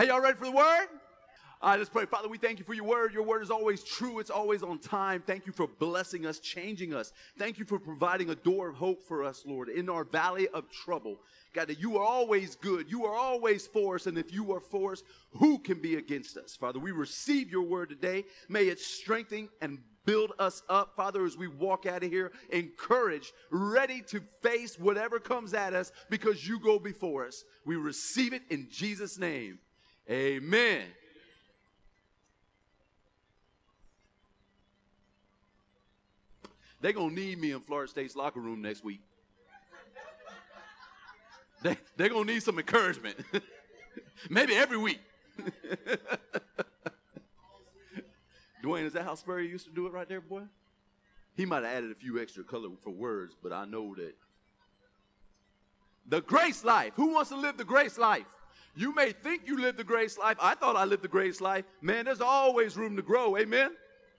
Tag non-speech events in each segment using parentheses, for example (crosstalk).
Hey, y'all ready for the word? All right, let's pray. Father, we thank you for your word. Your word is always true, it's always on time. Thank you for blessing us, changing us. Thank you for providing a door of hope for us, Lord, in our valley of trouble. God, that you are always good. You are always for us. And if you are for us, who can be against us? Father, we receive your word today. May it strengthen and build us up, Father, as we walk out of here, encouraged, ready to face whatever comes at us because you go before us. We receive it in Jesus' name. Amen. They're going to need me in Florida State's locker room next week. They, they're going to need some encouragement. (laughs) Maybe every week. (laughs) Dwayne, is that how Spurrier used to do it right there, boy? He might have added a few extra color for words, but I know that. The grace life. Who wants to live the grace life? You may think you live the grace life. I thought I lived the grace life. Man, there's always room to grow. Amen?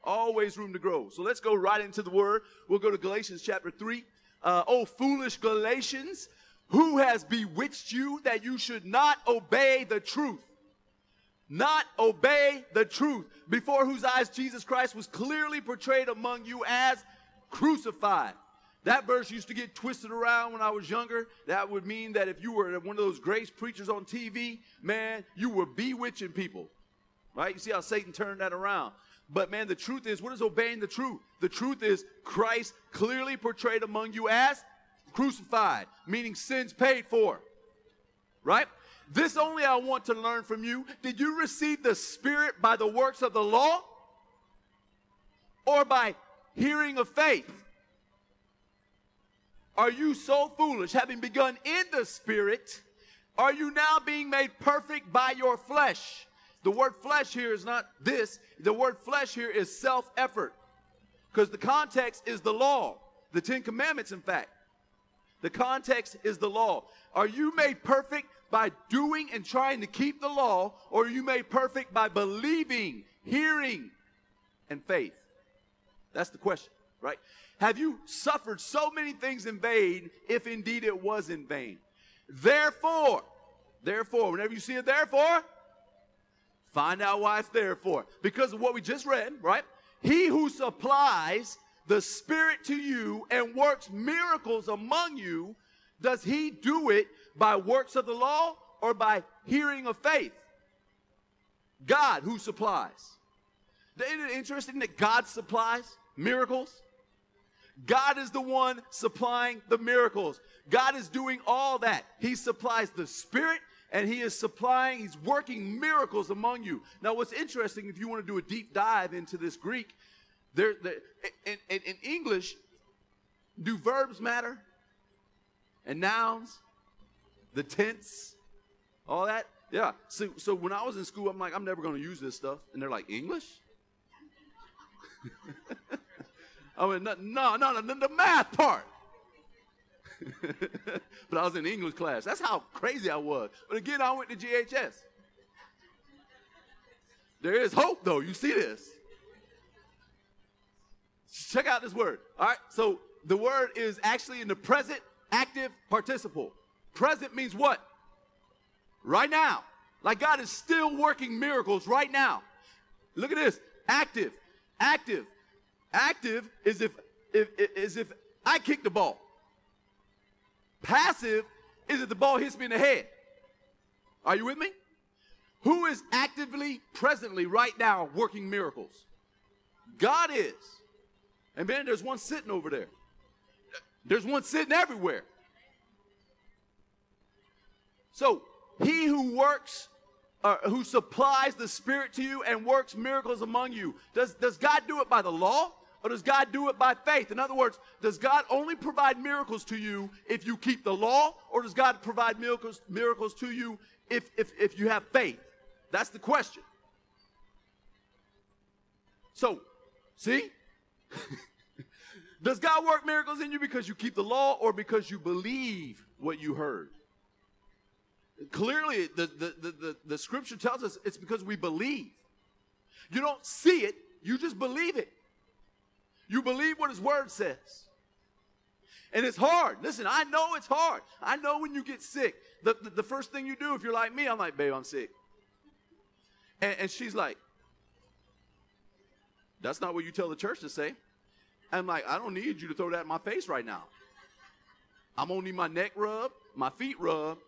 Always room to grow. So let's go right into the word. We'll go to Galatians chapter 3. Uh, oh, foolish Galatians, who has bewitched you that you should not obey the truth? Not obey the truth, before whose eyes Jesus Christ was clearly portrayed among you as crucified. That verse used to get twisted around when I was younger. That would mean that if you were one of those grace preachers on TV, man, you were bewitching people. Right? You see how Satan turned that around. But man, the truth is, what is obeying the truth? The truth is Christ clearly portrayed among you as crucified, meaning sins paid for. Right? This only I want to learn from you. Did you receive the Spirit by the works of the law or by hearing of faith? Are you so foolish, having begun in the Spirit, are you now being made perfect by your flesh? The word flesh here is not this. The word flesh here is self effort. Because the context is the law, the Ten Commandments, in fact. The context is the law. Are you made perfect by doing and trying to keep the law, or are you made perfect by believing, hearing, and faith? That's the question, right? Have you suffered so many things in vain, if indeed it was in vain? Therefore, therefore, whenever you see it, therefore, Find out why it's there for. Because of what we just read, right? He who supplies the Spirit to you and works miracles among you, does he do it by works of the law or by hearing of faith? God who supplies. Isn't it interesting that God supplies miracles? God is the one supplying the miracles. God is doing all that. He supplies the Spirit and he is supplying, he's working miracles among you. Now, what's interesting, if you want to do a deep dive into this Greek, there, there in, in, in English, do verbs matter? And nouns? The tense? All that? Yeah. So, so when I was in school, I'm like, I'm never going to use this stuff. And they're like, English? (laughs) I went, no, no, no, no, the math part. (laughs) but I was in English class. That's how crazy I was. But again, I went to GHS. There is hope, though. You see this. Check out this word. All right, so the word is actually in the present active participle. Present means what? Right now. Like God is still working miracles right now. Look at this. Active. Active. Active is if, if, is if I kick the ball. Passive is if the ball hits me in the head. Are you with me? Who is actively, presently, right now, working miracles? God is. And man, there's one sitting over there. There's one sitting everywhere. So, he who works, uh, who supplies the Spirit to you and works miracles among you, does, does God do it by the law? Or does God do it by faith? In other words, does God only provide miracles to you if you keep the law? Or does God provide miracles, miracles to you if, if, if you have faith? That's the question. So, see? (laughs) does God work miracles in you because you keep the law or because you believe what you heard? Clearly, the, the, the, the, the scripture tells us it's because we believe. You don't see it, you just believe it. You believe what his word says. And it's hard. Listen, I know it's hard. I know when you get sick. The, the, the, first thing you do, if you're like me, I'm like, babe, I'm sick. And, and she's like, That's not what you tell the church to say. I'm like, I don't need you to throw that in my face right now. I'm gonna need my neck rub, my feet rub.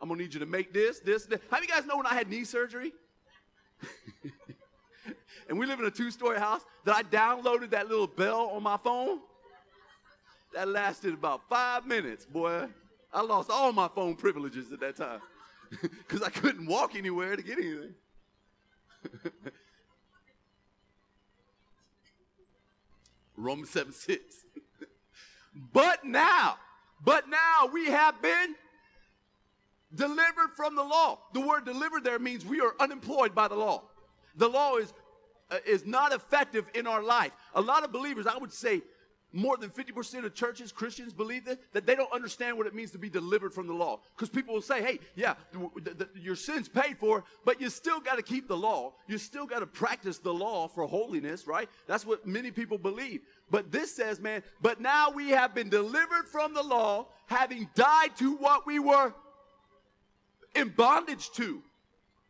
I'm gonna need you to make this, this, this. How do you guys know when I had knee surgery? (laughs) and we live in a two-story house that I downloaded that little bell on my phone. That lasted about five minutes, boy. I lost all my phone privileges at that time (laughs) because I couldn't walk anywhere to get anything. (laughs) Romans 7 6. (laughs) but now, but now we have been delivered from the law. The word delivered there means we are unemployed by the law. The law is, Uh, is not effective in our life. A lot of believers, I would say, more than 50% of churches, Christians believe that, that they don't understand what it means to be delivered from the law. Because people will say, hey, yeah, the, the, your sin's paid for, but you still got to keep the law. You still got to practice the law for holiness, right? That's what many people believe. But this says, man, but now we have been delivered from the law, having died to what we were in bondage to.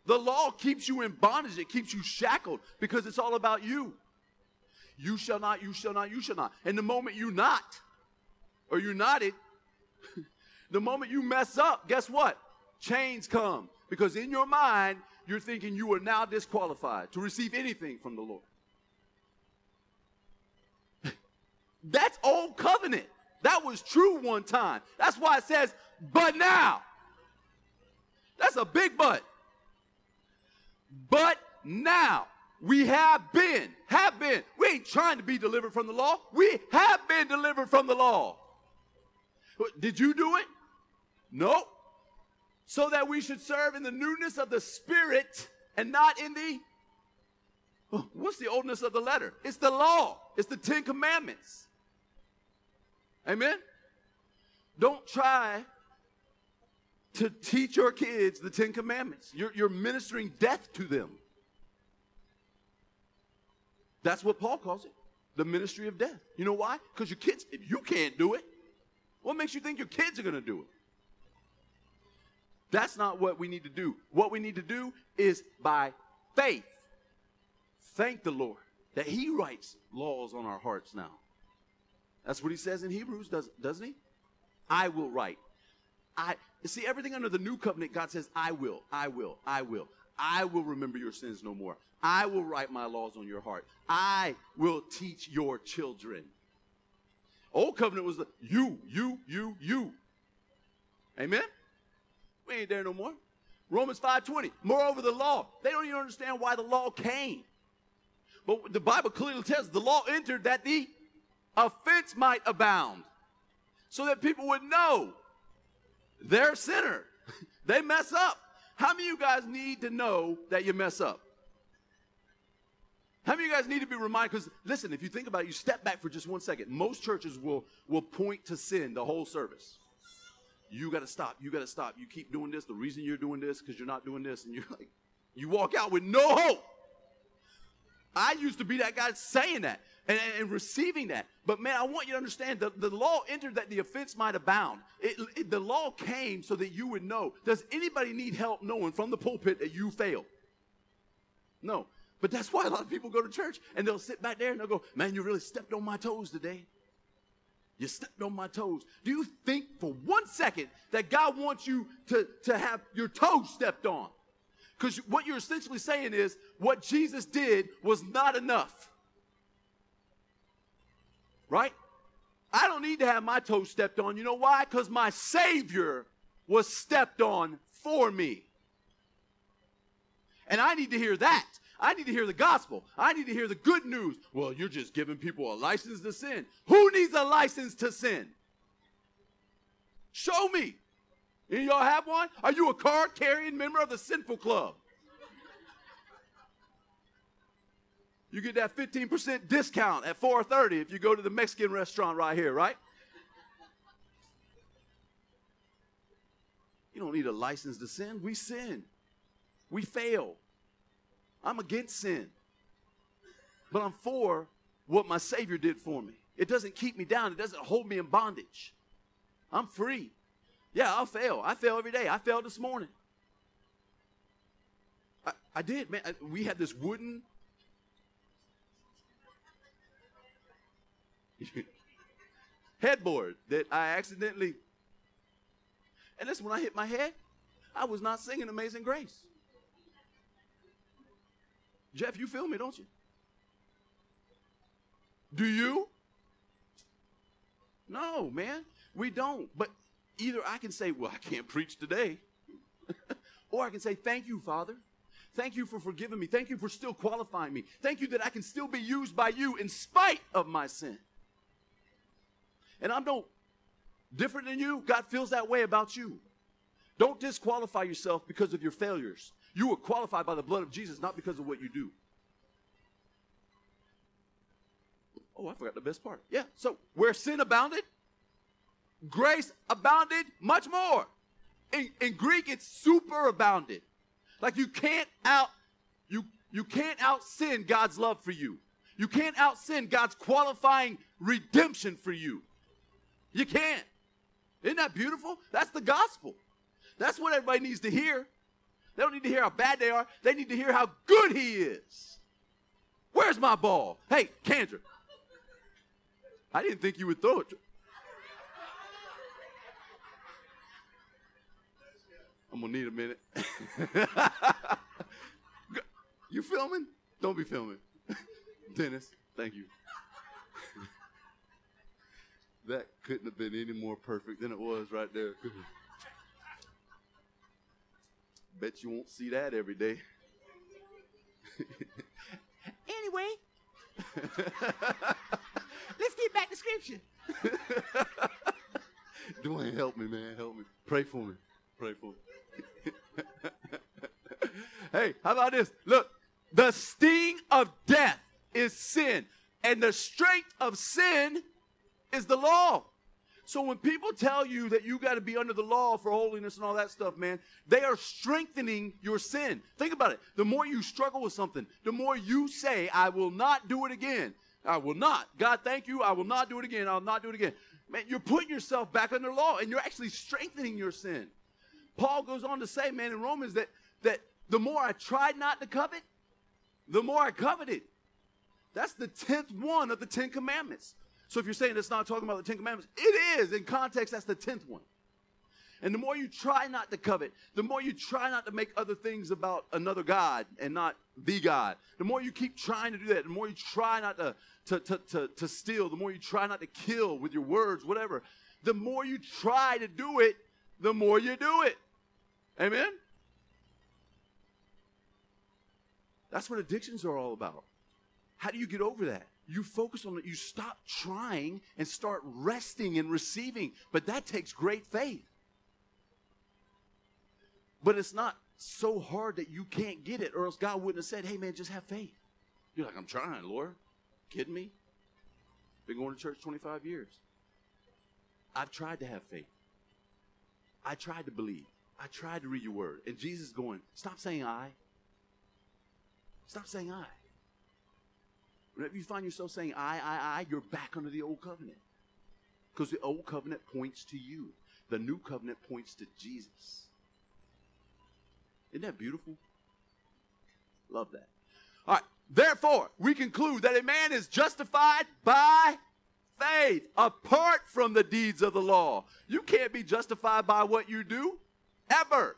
The law keeps you in bondage, it keeps you shackled because it's all about you. You shall not, you shall not, you shall not. And the moment you not, or you're not it, the moment you mess up, guess what? Chains come. Because in your mind, you're thinking you are now disqualified to receive anything from the Lord. (laughs) That's old covenant. That was true one time. That's why it says, but now. That's a big but. But now we have been, have been. We ain't trying to be delivered from the law. We have been delivered from the law. Did you do it? No. So that we should serve in the newness of the Spirit and not in the. Oh, what's the oldness of the letter? It's the law, it's the Ten Commandments. Amen? Don't try to teach your kids the Ten Commandments. You're, you're ministering death to them. That's what Paul calls it the ministry of death. You know why? Because your kids, if you can't do it, what makes you think your kids are going to do it? That's not what we need to do. What we need to do is by faith, thank the Lord that He writes laws on our hearts now. That's what He says in Hebrews, does, doesn't He? I will write. I see everything under the new covenant. God says, I will, I will, I will. I will remember your sins no more. I will write my laws on your heart. I will teach your children. Old covenant was the you, you, you, you. Amen? We ain't there no more. Romans 5:20. Moreover, the law. They don't even understand why the law came. But the Bible clearly tells the law entered that the offense might abound. So that people would know they're a sinner. they mess up. How many of you guys need to know that you mess up? How many of you guys need to be reminded? Because listen, if you think about it, you step back for just one second. Most churches will, will point to sin the whole service. You got to stop. You got to stop. You keep doing this. The reason you're doing this because you're not doing this, and you're like, you walk out with no hope. I used to be that guy saying that and, and, receiving that. But man, I want you to understand the, the law entered that the offense might abound. It, it, the law came so that you would know. Does anybody need help knowing from the pulpit that you failed? No. But that's why a lot of people go to church and they'll sit back there and they'll go, Man, you really stepped on my toes today. You stepped on my toes. Do you think for one second that God wants you to, to have your toes stepped on? Because what you're essentially saying is what Jesus did was not enough. Right? I don't need to have my toes stepped on. You know why? Because my Savior was stepped on for me. And I need to hear that. I need to hear the gospel. I need to hear the good news. Well, you're just giving people a license to sin. Who needs a license to sin? Show me. And y'all have one? Are you a card carrying member of the sinful club? You get that 15% discount at 4:30 if you go to the Mexican restaurant right here, right? You don't need a license to sin. We sin. We fail. I'm against sin. But I'm for what my Savior did for me. It doesn't keep me down, it doesn't hold me in bondage. I'm free. Yeah, I'll fail. I fail every day. I failed this morning. I, I did, man. I- we had this wooden (laughs) headboard that I accidentally. And listen, when I hit my head, I was not singing Amazing Grace. Jeff, you feel me, don't you? Do you? No, man, we don't. But either I can say, well, I can't preach today, (laughs) or I can say, thank you, Father. Thank you for forgiving me. Thank you for still qualifying me. Thank you that I can still be used by you in spite of my sin. And I'm no different than you. God feels that way about you. Don't disqualify yourself because of your failures. You were qualified by the blood of Jesus, not because of what you do. Oh, I forgot the best part. Yeah. So where sin abounded, grace abounded much more. In, in Greek, it's super abounded. Like you can't out you you can't out sin God's love for you. You can't out sin God's qualifying redemption for you. You can't. Isn't that beautiful? That's the gospel. That's what everybody needs to hear. They don't need to hear how bad they are. They need to hear how good he is. Where's my ball? Hey, Kendra. I didn't think you would throw it. I'm gonna need a minute. (laughs) you filming? Don't be filming. (laughs) Dennis, thank you. That couldn't have been any more perfect than it was right there. Bet you won't see that every day. (laughs) Anyway, let's get back to scripture. (laughs) Dwayne, help me, man. Help me. Pray for me. Pray for me. (laughs) hey, how about this? Look, the sting of death is sin, and the strength of sin is the law. So when people tell you that you got to be under the law for holiness and all that stuff, man, they are strengthening your sin. Think about it. The more you struggle with something, the more you say, I will not do it again. I will not. God, thank you. I will not do it again. I'll not do it again. Man, you're putting yourself back under law and you're actually strengthening your sin. Paul goes on to say, man, in Romans that that the more I tried not to covet, the more I coveted. That's the tenth one of the Ten Commandments. So if you're saying it's not talking about the Ten Commandments, it is. In context, that's the tenth one. And the more you try not to covet, the more you try not to make other things about another God and not the God. The more you keep trying to do that, the more you try not to, to, to, to, to steal, the more you try not to kill with your words, whatever, the more you try to do it, the more you do it. Amen? That's what addictions are all about. How do you get over that? You focus on it, you stop trying and start resting and receiving. But that takes great faith. But it's not so hard that you can't get it, or else God wouldn't have said, hey man, just have faith. You're like, I'm trying, Lord. Kidding me? Been going to church 25 years. I've tried to have faith. I tried to believe. I tried to read your word. And Jesus is going, stop saying I. Stop saying I. Whenever you find yourself saying I, I, I, you're back under the old covenant. Because the old covenant points to you. The new covenant points to Jesus. Isn't that beautiful? Love that. All right. Therefore, we conclude that a man is justified by faith apart from the deeds of the law. You can't be justified by what you do ever.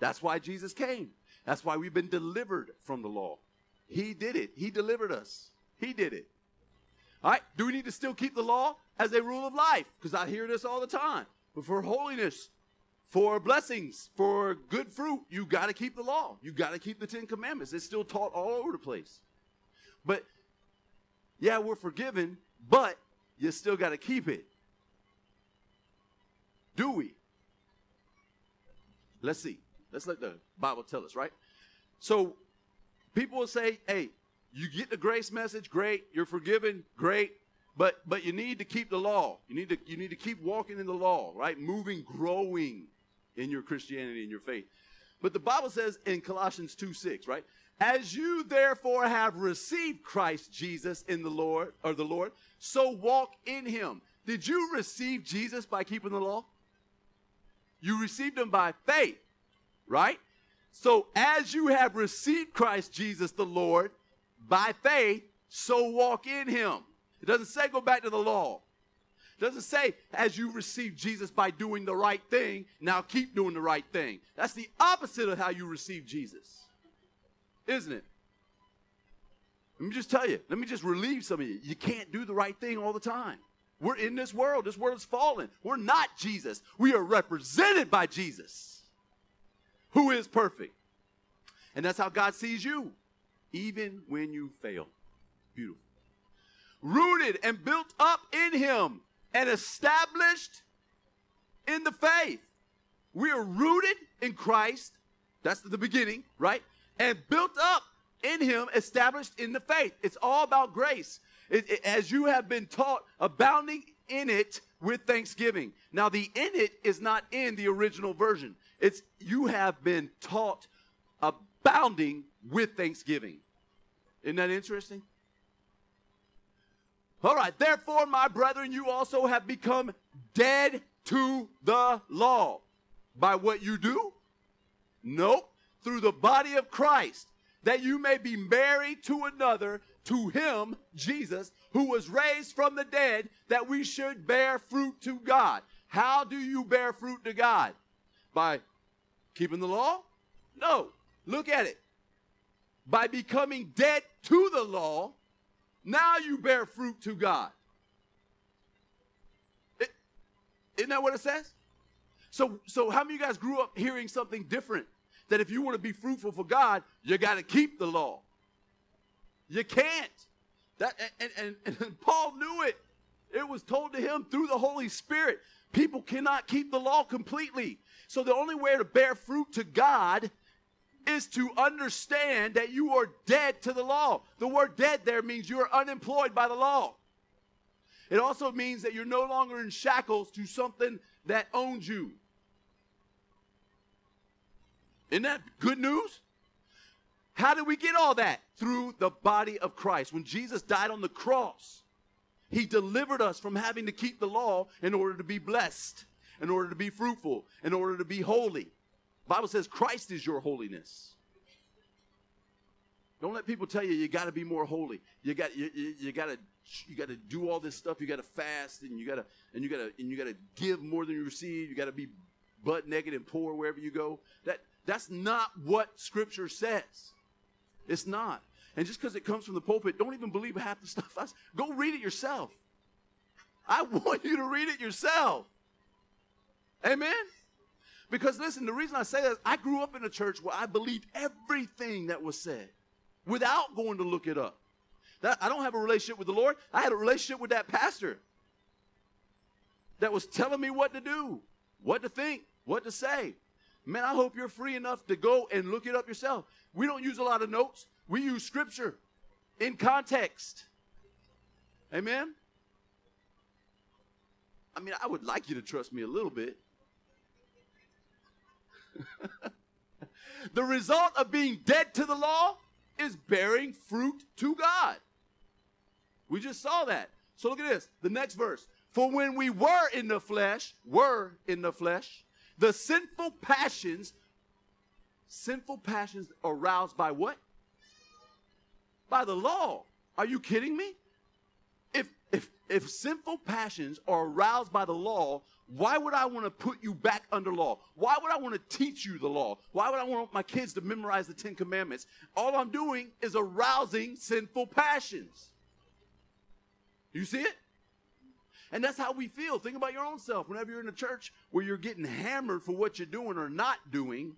That's why Jesus came. That's why we've been delivered from the law. He did it. He delivered us. He did it. All right. Do we need to still keep the law as a rule of life? Because I hear this all the time. But for holiness, for blessings, for good fruit, you got to keep the law. You got to keep the Ten Commandments. It's still taught all over the place. But yeah, we're forgiven, but you still got to keep it. Do we? Let's see. Let's let the Bible tell us, right? So people will say, hey, you get the grace message, great. You're forgiven, great. But but you need to keep the law. You need to you need to keep walking in the law, right? Moving, growing in your Christianity and your faith. But the Bible says in Colossians 2 6, right? As you therefore have received Christ Jesus in the Lord, or the Lord, so walk in him. Did you receive Jesus by keeping the law? You received him by faith, right? So as you have received Christ Jesus the Lord by faith, so walk in him. It doesn't say go back to the law. It doesn't say as you receive Jesus by doing the right thing, now keep doing the right thing. That's the opposite of how you receive Jesus. Isn't it? Let me just tell you, let me just relieve some of you. You can't do the right thing all the time. We're in this world. This world is fallen. We're not Jesus. We are represented by Jesus, who is perfect. And that's how God sees you, even when you fail. Beautiful. Rooted and built up in Him and established in the faith. We are rooted in Christ. That's the beginning, right? And built up in Him, established in the faith. It's all about grace. It, it, as you have been taught, abounding in it with thanksgiving. Now, the in it is not in the original version. It's you have been taught abounding with thanksgiving. Isn't that interesting? All right, therefore, my brethren, you also have become dead to the law. By what you do? Nope. Through the body of Christ, that you may be married to another, to him, Jesus, who was raised from the dead, that we should bear fruit to God. How do you bear fruit to God? By keeping the law? No. Look at it. By becoming dead to the law, now you bear fruit to God. is isn't that what it says? So, so how many of you guys grew up hearing something different? That if you want to be fruitful for God, you got to keep the law. You can't. That and, and, and (laughs) Paul knew it. It was told to him through the Holy Spirit. People cannot keep the law completely. So the only way to bear fruit to God is to understand that you are dead to the law. The word dead there means you are unemployed by the law. It also means that you're no longer in shackles to something that owns you. Isn't that good news? How did we get all that? Through the body of Christ. When Jesus died on the cross, he delivered us from having to keep the law in order to be blessed, in order to be fruitful, in order to be holy. Bible says Christ is your holiness. Don't let people tell you you got to be more holy. You got you, you, you got to you got to do all this stuff. You got to fast and you got to and you got to and you got to give more than you receive. You got to be butt naked and poor wherever you go. That that's not what Scripture says. It's not. And just because it comes from the pulpit, don't even believe half the stuff. I, go read it yourself. I (laughs) want you to read it yourself. Amen? Because listen, the reason I say that I grew up in a church where I believed everything that was said without going to look it up. That, I don't have a relationship with the Lord. I had a relationship with that pastor that was telling me what to do, what to think, what to say. Man, I hope you're free enough to go and look it up yourself. We don't use a lot of notes, we use scripture in context. Amen? I mean, I would like you to trust me a little bit. (laughs) the result of being dead to the law is bearing fruit to God. We just saw that. So look at this. The next verse. For when we were in the flesh, were in the flesh, the sinful passions, sinful passions aroused by what? By the law. Are you kidding me? If if sinful passions are aroused by the law, why would I want to put you back under law? Why would I want to teach you the law? Why would I want my kids to memorize the Ten Commandments? All I'm doing is arousing sinful passions. You see it? And that's how we feel. Think about your own self. Whenever you're in a church where you're getting hammered for what you're doing or not doing,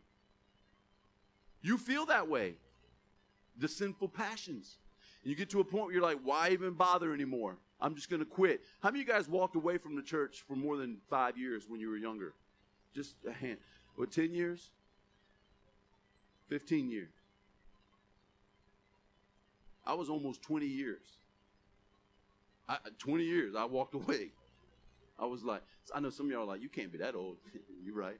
you feel that way. The sinful passions. And you get to a point where you're like, why even bother anymore? I'm just going to quit. How many of you guys walked away from the church for more than five years when you were younger? Just a hand. What, 10 years? 15 years. I was almost 20 years. I, 20 years, I walked away. I was like, I know some of y'all are like, you can't be that old. (laughs) You're right.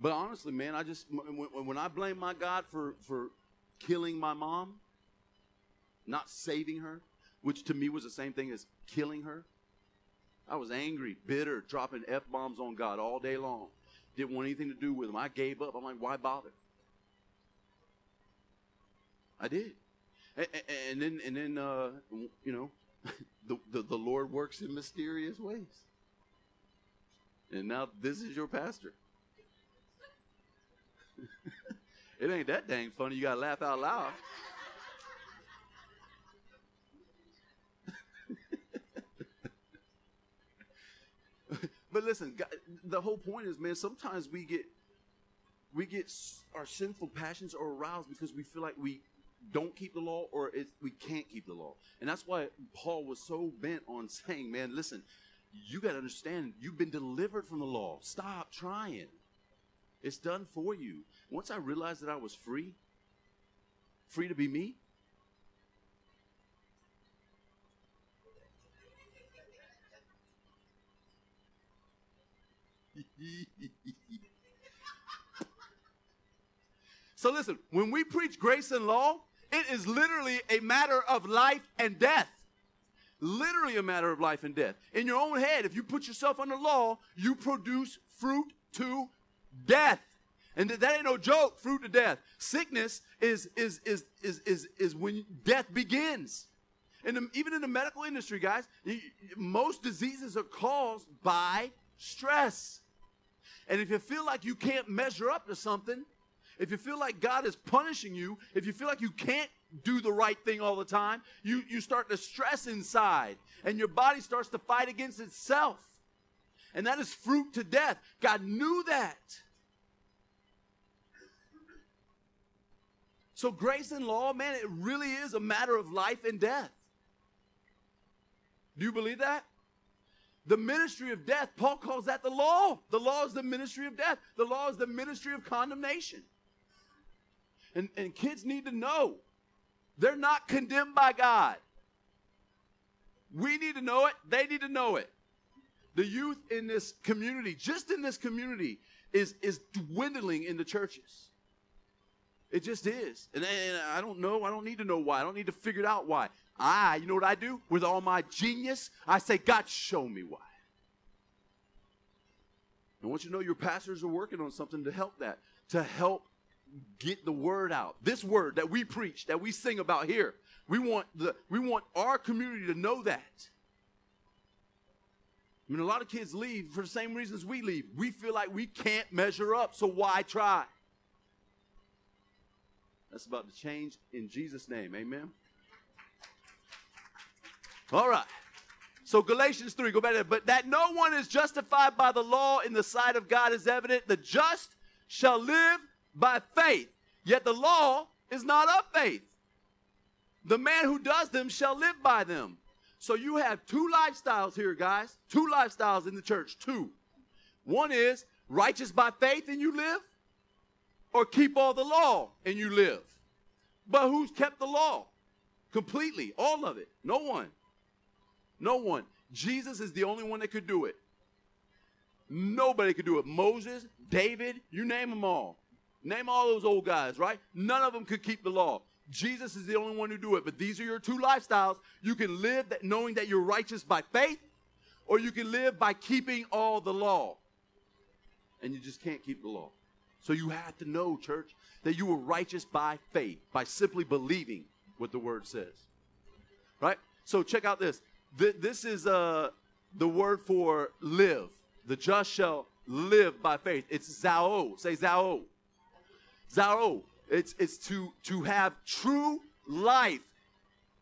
but honestly, man, I just, when, when I blame my God for, for killing my mom, not saving her, which to me was the same thing as killing her. I was angry, bitter, dropping F bombs on God all day long. Didn't want anything to do with him. I gave up. I'm like, why bother? I did. And, and then, and then, uh, you know, (laughs) the, the, the Lord works in mysterious ways. And now this is your pastor. It ain't that dang funny. You got to laugh out loud. (laughs) but listen, the whole point is, man, sometimes we get we get our sinful passions are aroused because we feel like we don't keep the law or we can't keep the law. And that's why Paul was so bent on saying, man, listen, you got to understand, you've been delivered from the law. Stop trying. It's done for you. Once I realized that I was free, free to be me, (laughs) so listen, when we preach grace and law, it is literally a matter of life and death. Literally a matter of life and death. In your own head, if you put yourself under law, you produce fruit to death. And that ain't no joke, fruit to death. Sickness is is is is is, is when death begins. And even in the medical industry, guys, most diseases are caused by stress. And if you feel like you can't measure up to something, if you feel like God is punishing you, if you feel like you can't do the right thing all the time, you, you start to stress inside and your body starts to fight against itself. And that is fruit to death. God knew that. So, grace and law, man, it really is a matter of life and death. Do you believe that? The ministry of death, Paul calls that the law. The law is the ministry of death. The law is the ministry of condemnation. And, and kids need to know they're not condemned by God. We need to know it. They need to know it. The youth in this community, just in this community, is, is dwindling in the churches. It just is. And, and I don't know. I don't need to know why. I don't need to figure it out why. I, you know what I do? With all my genius, I say, God, show me why. I want you to know your pastors are working on something to help that, to help get the word out. This word that we preach, that we sing about here, we want the we want our community to know that. I mean, a lot of kids leave for the same reasons we leave. We feel like we can't measure up, so why try? That's about to change in Jesus' name. Amen. All right. So Galatians 3, go back there. But that no one is justified by the law in the sight of God is evident. The just shall live by faith. Yet the law is not of faith. The man who does them shall live by them. So you have two lifestyles here, guys. Two lifestyles in the church. Two. One is righteous by faith and you live, or keep all the law and you live. But who's kept the law? Completely. All of it. No one. No one. Jesus is the only one that could do it. Nobody could do it. Moses, David, you name them all. Name all those old guys, right? None of them could keep the law. Jesus is the only one who do it. But these are your two lifestyles. You can live that knowing that you're righteous by faith, or you can live by keeping all the law. And you just can't keep the law. So you have to know, church, that you were righteous by faith, by simply believing what the word says. Right? So check out this. This is uh, the word for live. The just shall live by faith. It's zao. Say zao. Zao. It's, it's to, to have true life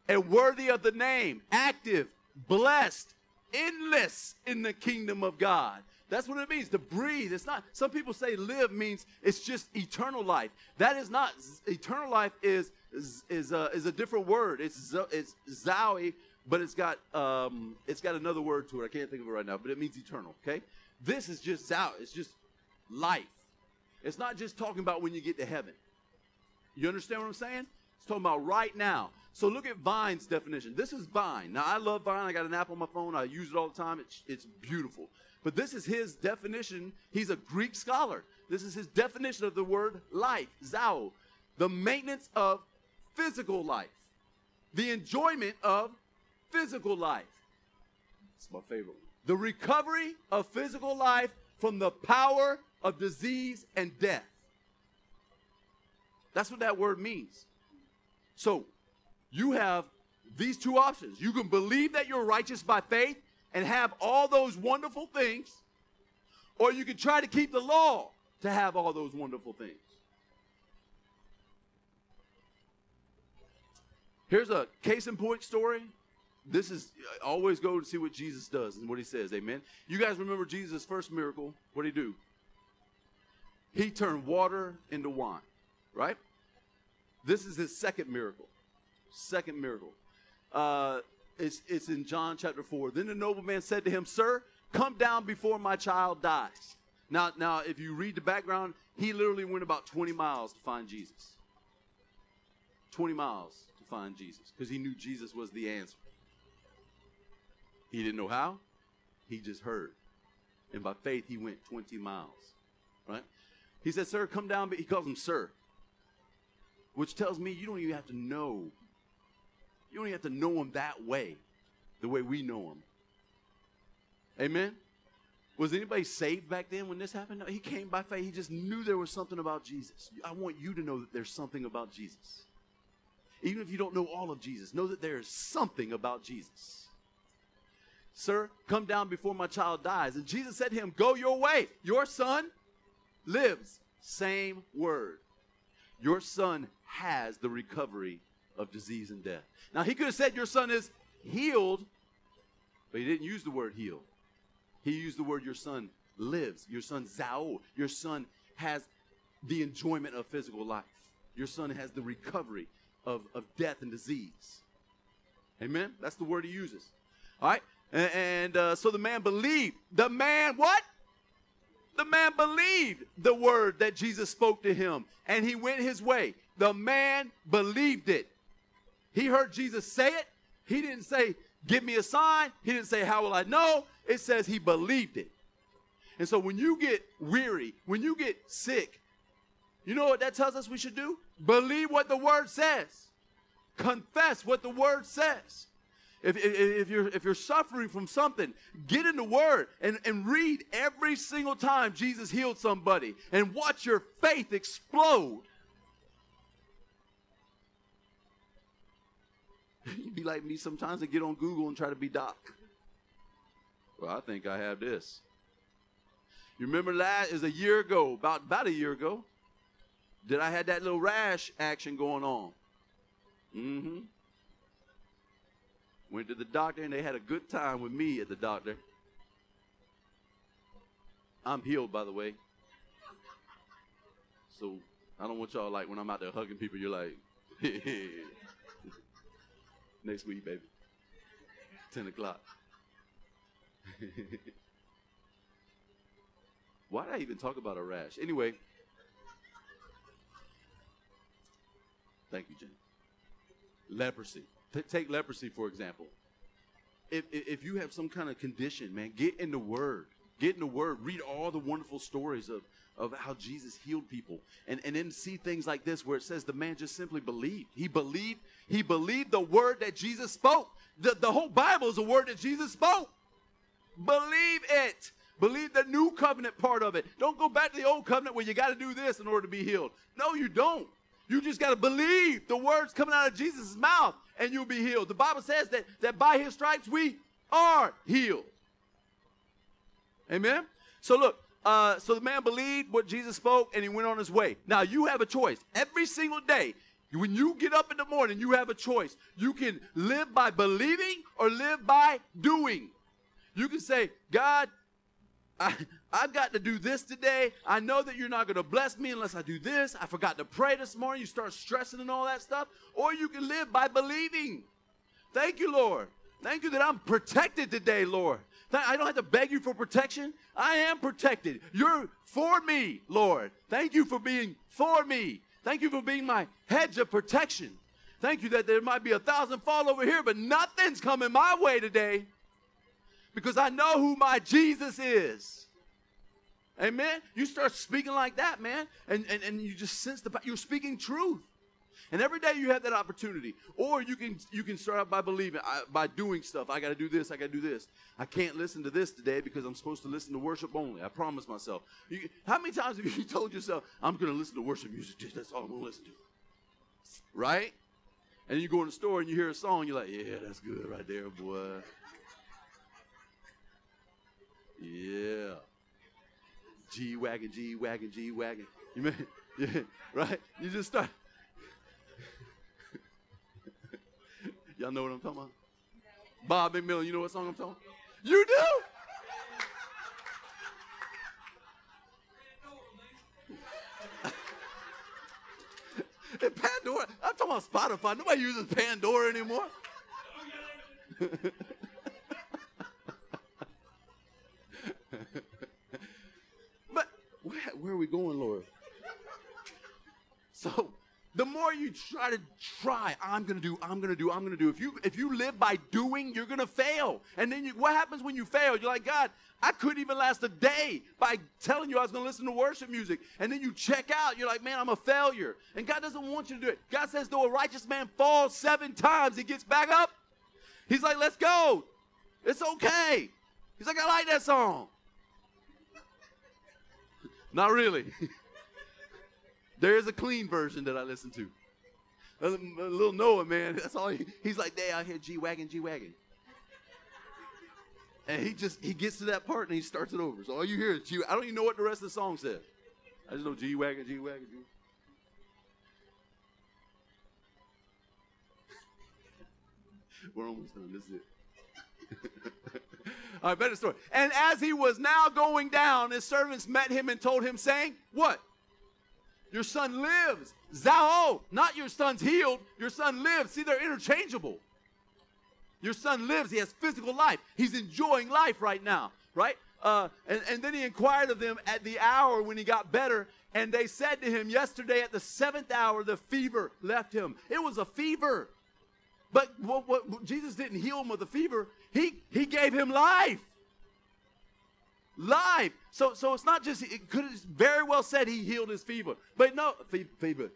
and worthy of the name, active, blessed, endless in the kingdom of God. That's what it means to breathe. It's not, some people say live means it's just eternal life. That is not, eternal life is, is, is, a, is a different word. It's, it's zoe, but it's got, um, it's got another word to it. I can't think of it right now, but it means eternal, okay? This is just Zao. It's just life. It's not just talking about when you get to heaven. You understand what I'm saying? It's talking about right now. So look at Vine's definition. This is Vine. Now, I love Vine. I got an app on my phone. I use it all the time. It's, it's beautiful. But this is his definition. He's a Greek scholar. This is his definition of the word life, zao. The maintenance of physical life. The enjoyment of physical life. It's my favorite. the recovery of physical life from the power of disease and death. That's what that word means. So, you have these two options. You can believe that you're righteous by faith and have all those wonderful things, or you can try to keep the law to have all those wonderful things. Here's a case in point story. This is uh, always go to see what Jesus does and what he says. Amen. You guys remember Jesus' first miracle? What did he do? He turned water into wine, right? This is his second miracle. Second miracle. Uh, it's, it's in John chapter 4. Then the nobleman said to him, Sir, come down before my child dies. Now, now, if you read the background, he literally went about 20 miles to find Jesus. 20 miles to find Jesus because he knew Jesus was the answer. He didn't know how, he just heard. And by faith, he went 20 miles. Right? He said, Sir, come down. He calls him Sir, which tells me you don't even have to know. You don't even have to know him that way, the way we know him. Amen? Was anybody saved back then when this happened? No, he came by faith. He just knew there was something about Jesus. I want you to know that there's something about Jesus. Even if you don't know all of Jesus, know that there is something about Jesus. Sir, come down before my child dies. And Jesus said to him, Go your way. Your son lives. Same word. Your son has the recovery of disease and death. Now, he could have said, Your son is healed, but he didn't use the word healed. He used the word your son lives. Your son Zao. Your son has the enjoyment of physical life. Your son has the recovery of, of death and disease. Amen? That's the word he uses. All right? And, and uh, so the man believed. The man, what? The man believed the word that Jesus spoke to him, and he went his way. The man believed it. He heard Jesus say it. He didn't say, Give me a sign. He didn't say, How will I know? It says he believed it. And so when you get weary, when you get sick, you know what that tells us we should do? Believe what the word says, confess what the word says. If, if, if, you're, if you're suffering from something, get in the Word and, and read every single time Jesus healed somebody and watch your faith explode. (laughs) You'd be like me sometimes and get on Google and try to be doc. Well, I think I have this. You remember last is a year ago, about about a year ago, that I had that little rash action going on. Mm-hmm. Went to the doctor and they had a good time with me at the doctor. I'm healed, by the way. So I don't want y'all like when I'm out there hugging people, you're like, (laughs) next week, baby. 10 o'clock. (laughs) Why did I even talk about a rash? Anyway, thank you, Jenny. Leprosy. Take leprosy, for example. If, if you have some kind of condition, man, get in the Word. Get in the Word. Read all the wonderful stories of, of how Jesus healed people. And, and then see things like this where it says the man just simply believed. He believed, he believed the word that Jesus spoke. The, the whole Bible is a word that Jesus spoke. Believe it. Believe the new covenant part of it. Don't go back to the old covenant where you got to do this in order to be healed. No, you don't. You just got to believe the words coming out of Jesus' mouth and you'll be healed. The Bible says that, that by his stripes we are healed. Amen? So look, uh, so the man believed what Jesus spoke and he went on his way. Now you have a choice. Every single day, when you get up in the morning, you have a choice. You can live by believing or live by doing. You can say, God, I, I've got to do this today. I know that you're not going to bless me unless I do this. I forgot to pray this morning. You start stressing and all that stuff. Or you can live by believing. Thank you, Lord. Thank you that I'm protected today, Lord. I don't have to beg you for protection. I am protected. You're for me, Lord. Thank you for being for me. Thank you for being my hedge of protection. Thank you that there might be a thousand fall over here, but nothing's coming my way today because I know who my Jesus is. Amen. You start speaking like that, man, and, and, and you just sense the you're speaking truth. And every day you have that opportunity. Or you can you can start out by believing, I, by doing stuff. I got to do this. I got to do this. I can't listen to this today because I'm supposed to listen to worship only. I promise myself. You, how many times have you (laughs) told yourself, I'm going to listen to worship music? That's all I'm going to listen to. Right? And you go in the store and you hear a song. You're like, yeah, that's good right there, boy. Yeah. G wagon, G wagon, G wagon. You mean, (laughs) yeah, right? You just start. (laughs) Y'all know what I'm talking about? Bob McMillan, you know what song I'm talking? You do? (laughs) and Pandora, I'm talking about Spotify. Nobody uses Pandora anymore. but where, are we going, Lord? So the more you try to try, I'm gonna do, I'm gonna do, I'm gonna do. If you if you live by doing, you're gonna fail. And then you, what happens when you fail? You're like, God, I couldn't even last a day by telling you I was gonna listen to worship music. And then you check out. You're like, man, I'm a failure. And God doesn't want you to do it. God says, though a righteous man falls seven times, he gets back up. He's like, let's go. It's okay. He's like, I like that song. Not really. (laughs) There is a clean version that I listen to. A, little Noah, man, that's all he, he's like, they out here G Wagon, G Wagon. And he just, he gets to that part and he starts it over. So all you hear is G I don't even know what the rest of the song says. I just know G Wagon, G Wagon, G We're almost done. This is it. (laughs) All right, better story. And as he was now going down, his servants met him and told him, saying, What? Your son lives. Zao, not your son's healed. Your son lives. See, they're interchangeable. Your son lives. He has physical life. He's enjoying life right now, right? Uh, and, and then he inquired of them at the hour when he got better. And they said to him, Yesterday at the seventh hour, the fever left him. It was a fever. But what, what, Jesus didn't heal him with a fever, he, he gave him life life. So, so it's not just, it could very well said he healed his fever. But no, fever.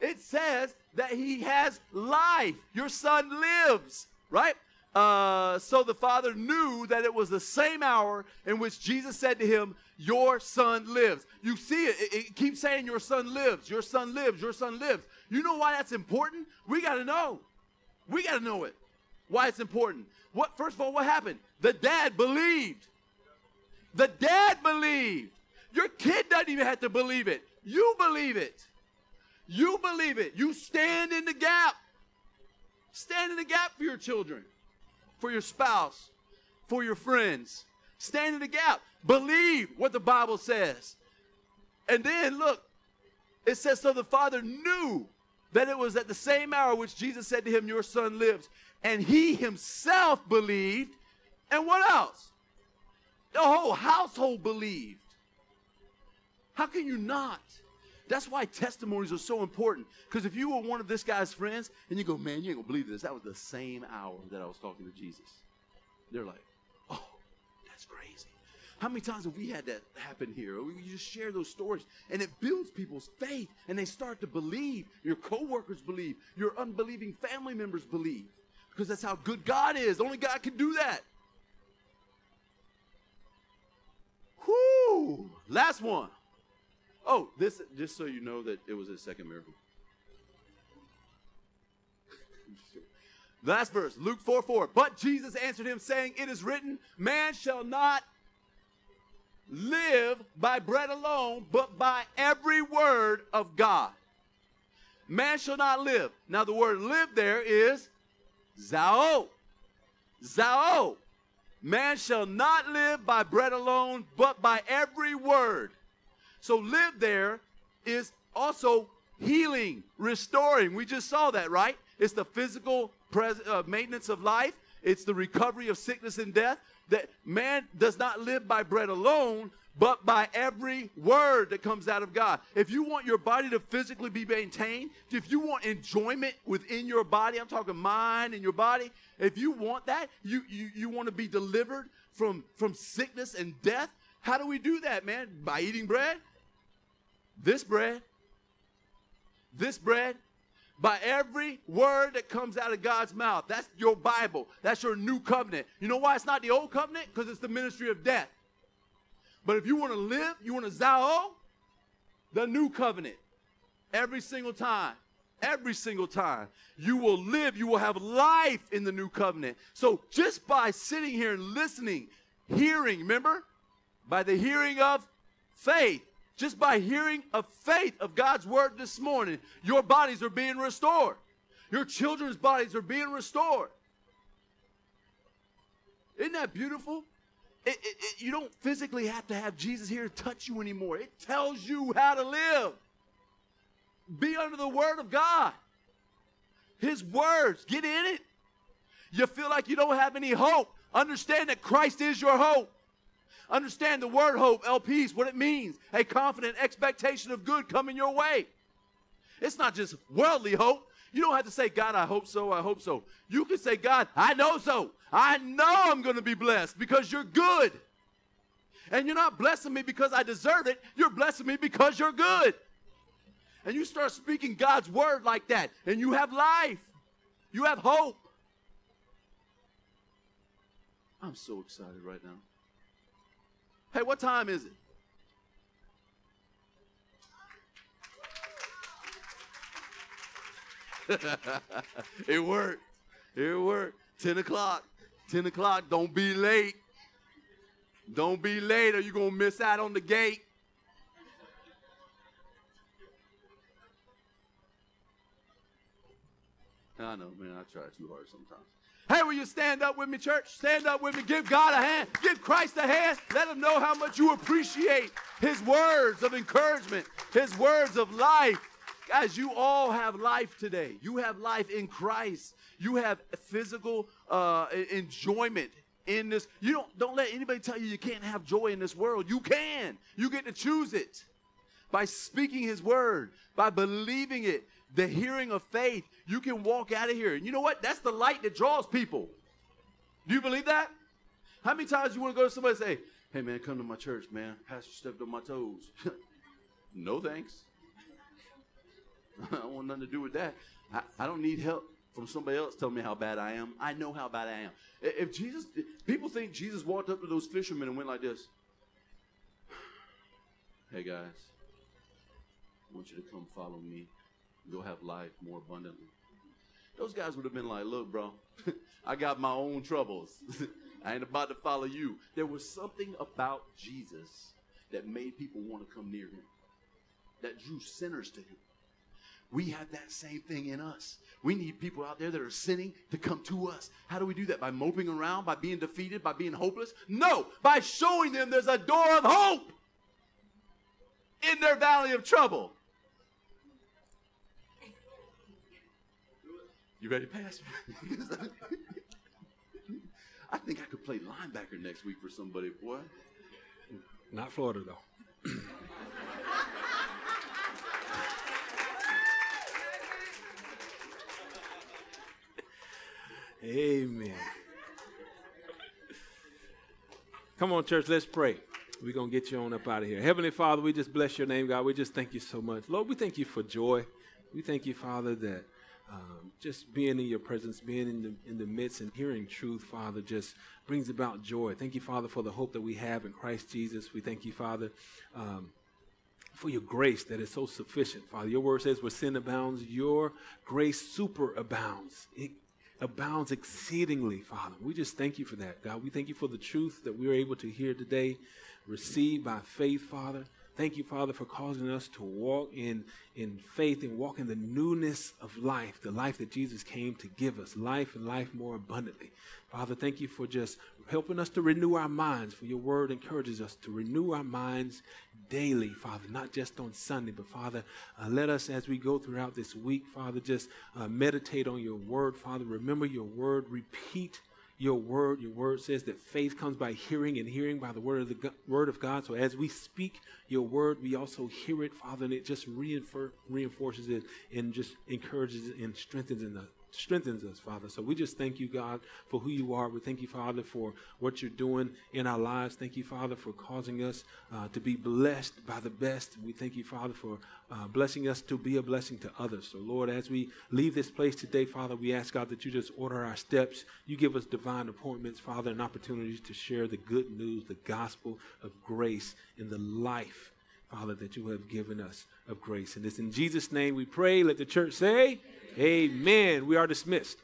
It says that he has life. Your son lives, right? Uh, so the father knew that it was the same hour in which Jesus said to him, Your son lives. You see it, it, it keeps saying, Your son lives, your son lives, your son lives. You know why that's important? We got to know. We got to know it. Why it's important. What, first of all, what happened? The dad believed. The dad believed. Your kid doesn't even have to believe it. You believe it. You believe it. You stand in the gap. Stand in the gap for your children, for your spouse, for your friends. Stand in the gap. Believe what the Bible says. And then look, it says, So the father knew that it was at the same hour which Jesus said to him, Your son lives. And he himself believed. And what else? The whole household believed. How can you not? That's why testimonies are so important. Because if you were one of this guy's friends and you go, man, you ain't gonna believe this. That was the same hour that I was talking to Jesus. They're like, oh, that's crazy. How many times have we had that happen here? We just share those stories and it builds people's faith and they start to believe. Your coworkers believe. Your unbelieving family members believe. Because that's how good God is. Only God can do that. Whoo! Last one. Oh, this just so you know that it was a second miracle. Last verse, Luke 4 4. But Jesus answered him, saying, It is written, Man shall not live by bread alone, but by every word of God. Man shall not live. Now, the word live there is zao. Zao. Man shall not live by bread alone, but by every word. So, live there is also healing, restoring. We just saw that, right? It's the physical pres- uh, maintenance of life, it's the recovery of sickness and death. That man does not live by bread alone, but by every word that comes out of God. If you want your body to physically be maintained, if you want enjoyment within your body, I'm talking mind and your body, if you want that, you, you, you want to be delivered from, from sickness and death, how do we do that, man? By eating bread? This bread, this bread, by every word that comes out of God's mouth. That's your Bible. That's your new covenant. You know why it's not the old covenant? Because it's the ministry of death. But if you want to live, you want to zao, the new covenant. Every single time, every single time, you will live, you will have life in the new covenant. So just by sitting here and listening, hearing, remember? By the hearing of faith, just by hearing of faith of God's word this morning, your bodies are being restored. Your children's bodies are being restored. Isn't that beautiful? It, it, it, you don't physically have to have Jesus here to touch you anymore. It tells you how to live. Be under the word of God. His words, get in it. You feel like you don't have any hope. Understand that Christ is your hope. Understand the word hope, elpis, what it means. A confident expectation of good coming your way. It's not just worldly hope. You don't have to say, God, I hope so, I hope so. You can say, God, I know so. I know I'm going to be blessed because you're good. And you're not blessing me because I deserve it. You're blessing me because you're good. And you start speaking God's word like that, and you have life. You have hope. I'm so excited right now. Hey, what time is it? (laughs) it worked. It worked. 10 o'clock. 10 o'clock. Don't be late. Don't be late or you're going to miss out on the gate. I know, man. I try too hard sometimes. Hey, will you stand up with me, church? Stand up with me. Give God a hand. Give Christ a hand. Let him know how much you appreciate his words of encouragement, his words of life. Guys, you all have life today. You have life in Christ. You have physical uh, enjoyment in this. You don't don't let anybody tell you you can't have joy in this world. You can. You get to choose it by speaking His word, by believing it. The hearing of faith, you can walk out of here. And you know what? That's the light that draws people. Do you believe that? How many times you want to go to somebody and say, "Hey man, come to my church, man. Pastor stepped on my toes." (laughs) no thanks. (laughs) I don't want nothing to do with that. I, I don't need help from somebody else telling me how bad I am. I know how bad I am. If Jesus, people think Jesus walked up to those fishermen and went like this. (sighs) Hey guys, I want you to come follow me. You'll have life more abundantly. Those guys would have been like, look, bro, (laughs) I got my own troubles. (laughs) I ain't about to follow you. There was something about Jesus that made people want to come near him, that drew sinners to him. We have that same thing in us. We need people out there that are sinning to come to us. How do we do that? By moping around, by being defeated, by being hopeless? No, by showing them there's a door of hope in their valley of trouble. You ready, Pastor? (laughs) I think I could play linebacker next week for somebody, boy. Not Florida, though. (clears throat) Amen. Come on, church, let's pray. We're going to get you on up out of here. Heavenly Father, we just bless your name, God. We just thank you so much. Lord, we thank you for joy. We thank you, Father, that um, just being in your presence, being in the, in the midst and hearing truth, Father, just brings about joy. Thank you, Father, for the hope that we have in Christ Jesus. We thank you, Father, um, for your grace that is so sufficient, Father. Your word says, where sin abounds, your grace super abounds. It abounds exceedingly, Father. We just thank you for that, God. We thank you for the truth that we are able to hear today, receive by faith, Father. Thank you, Father, for causing us to walk in, in faith and walk in the newness of life, the life that Jesus came to give us, life and life more abundantly. Father, thank you for just helping us to renew our minds, for your word encourages us to renew our minds daily, Father, not just on Sunday, but Father, uh, let us as we go throughout this week, Father, just uh, meditate on your word, Father. Remember your word, repeat your word. Your word says that faith comes by hearing and hearing by the word of the go- word of God. So as we speak your word, we also hear it, Father, and it just reinfor- reinforces it and just encourages it and strengthens in the strengthens us, Father. So we just thank you, God, for who you are. We thank you, Father, for what you're doing in our lives. Thank you, Father, for causing us uh, to be blessed by the best. We thank you, Father, for uh, blessing us to be a blessing to others. So, Lord, as we leave this place today, Father, we ask, God, that you just order our steps. You give us divine appointments, Father, and opportunities to share the good news, the gospel of grace in the life, Father, that you have given us of grace. And it's in Jesus' name we pray. Let the church say, Amen. Amen. We are dismissed.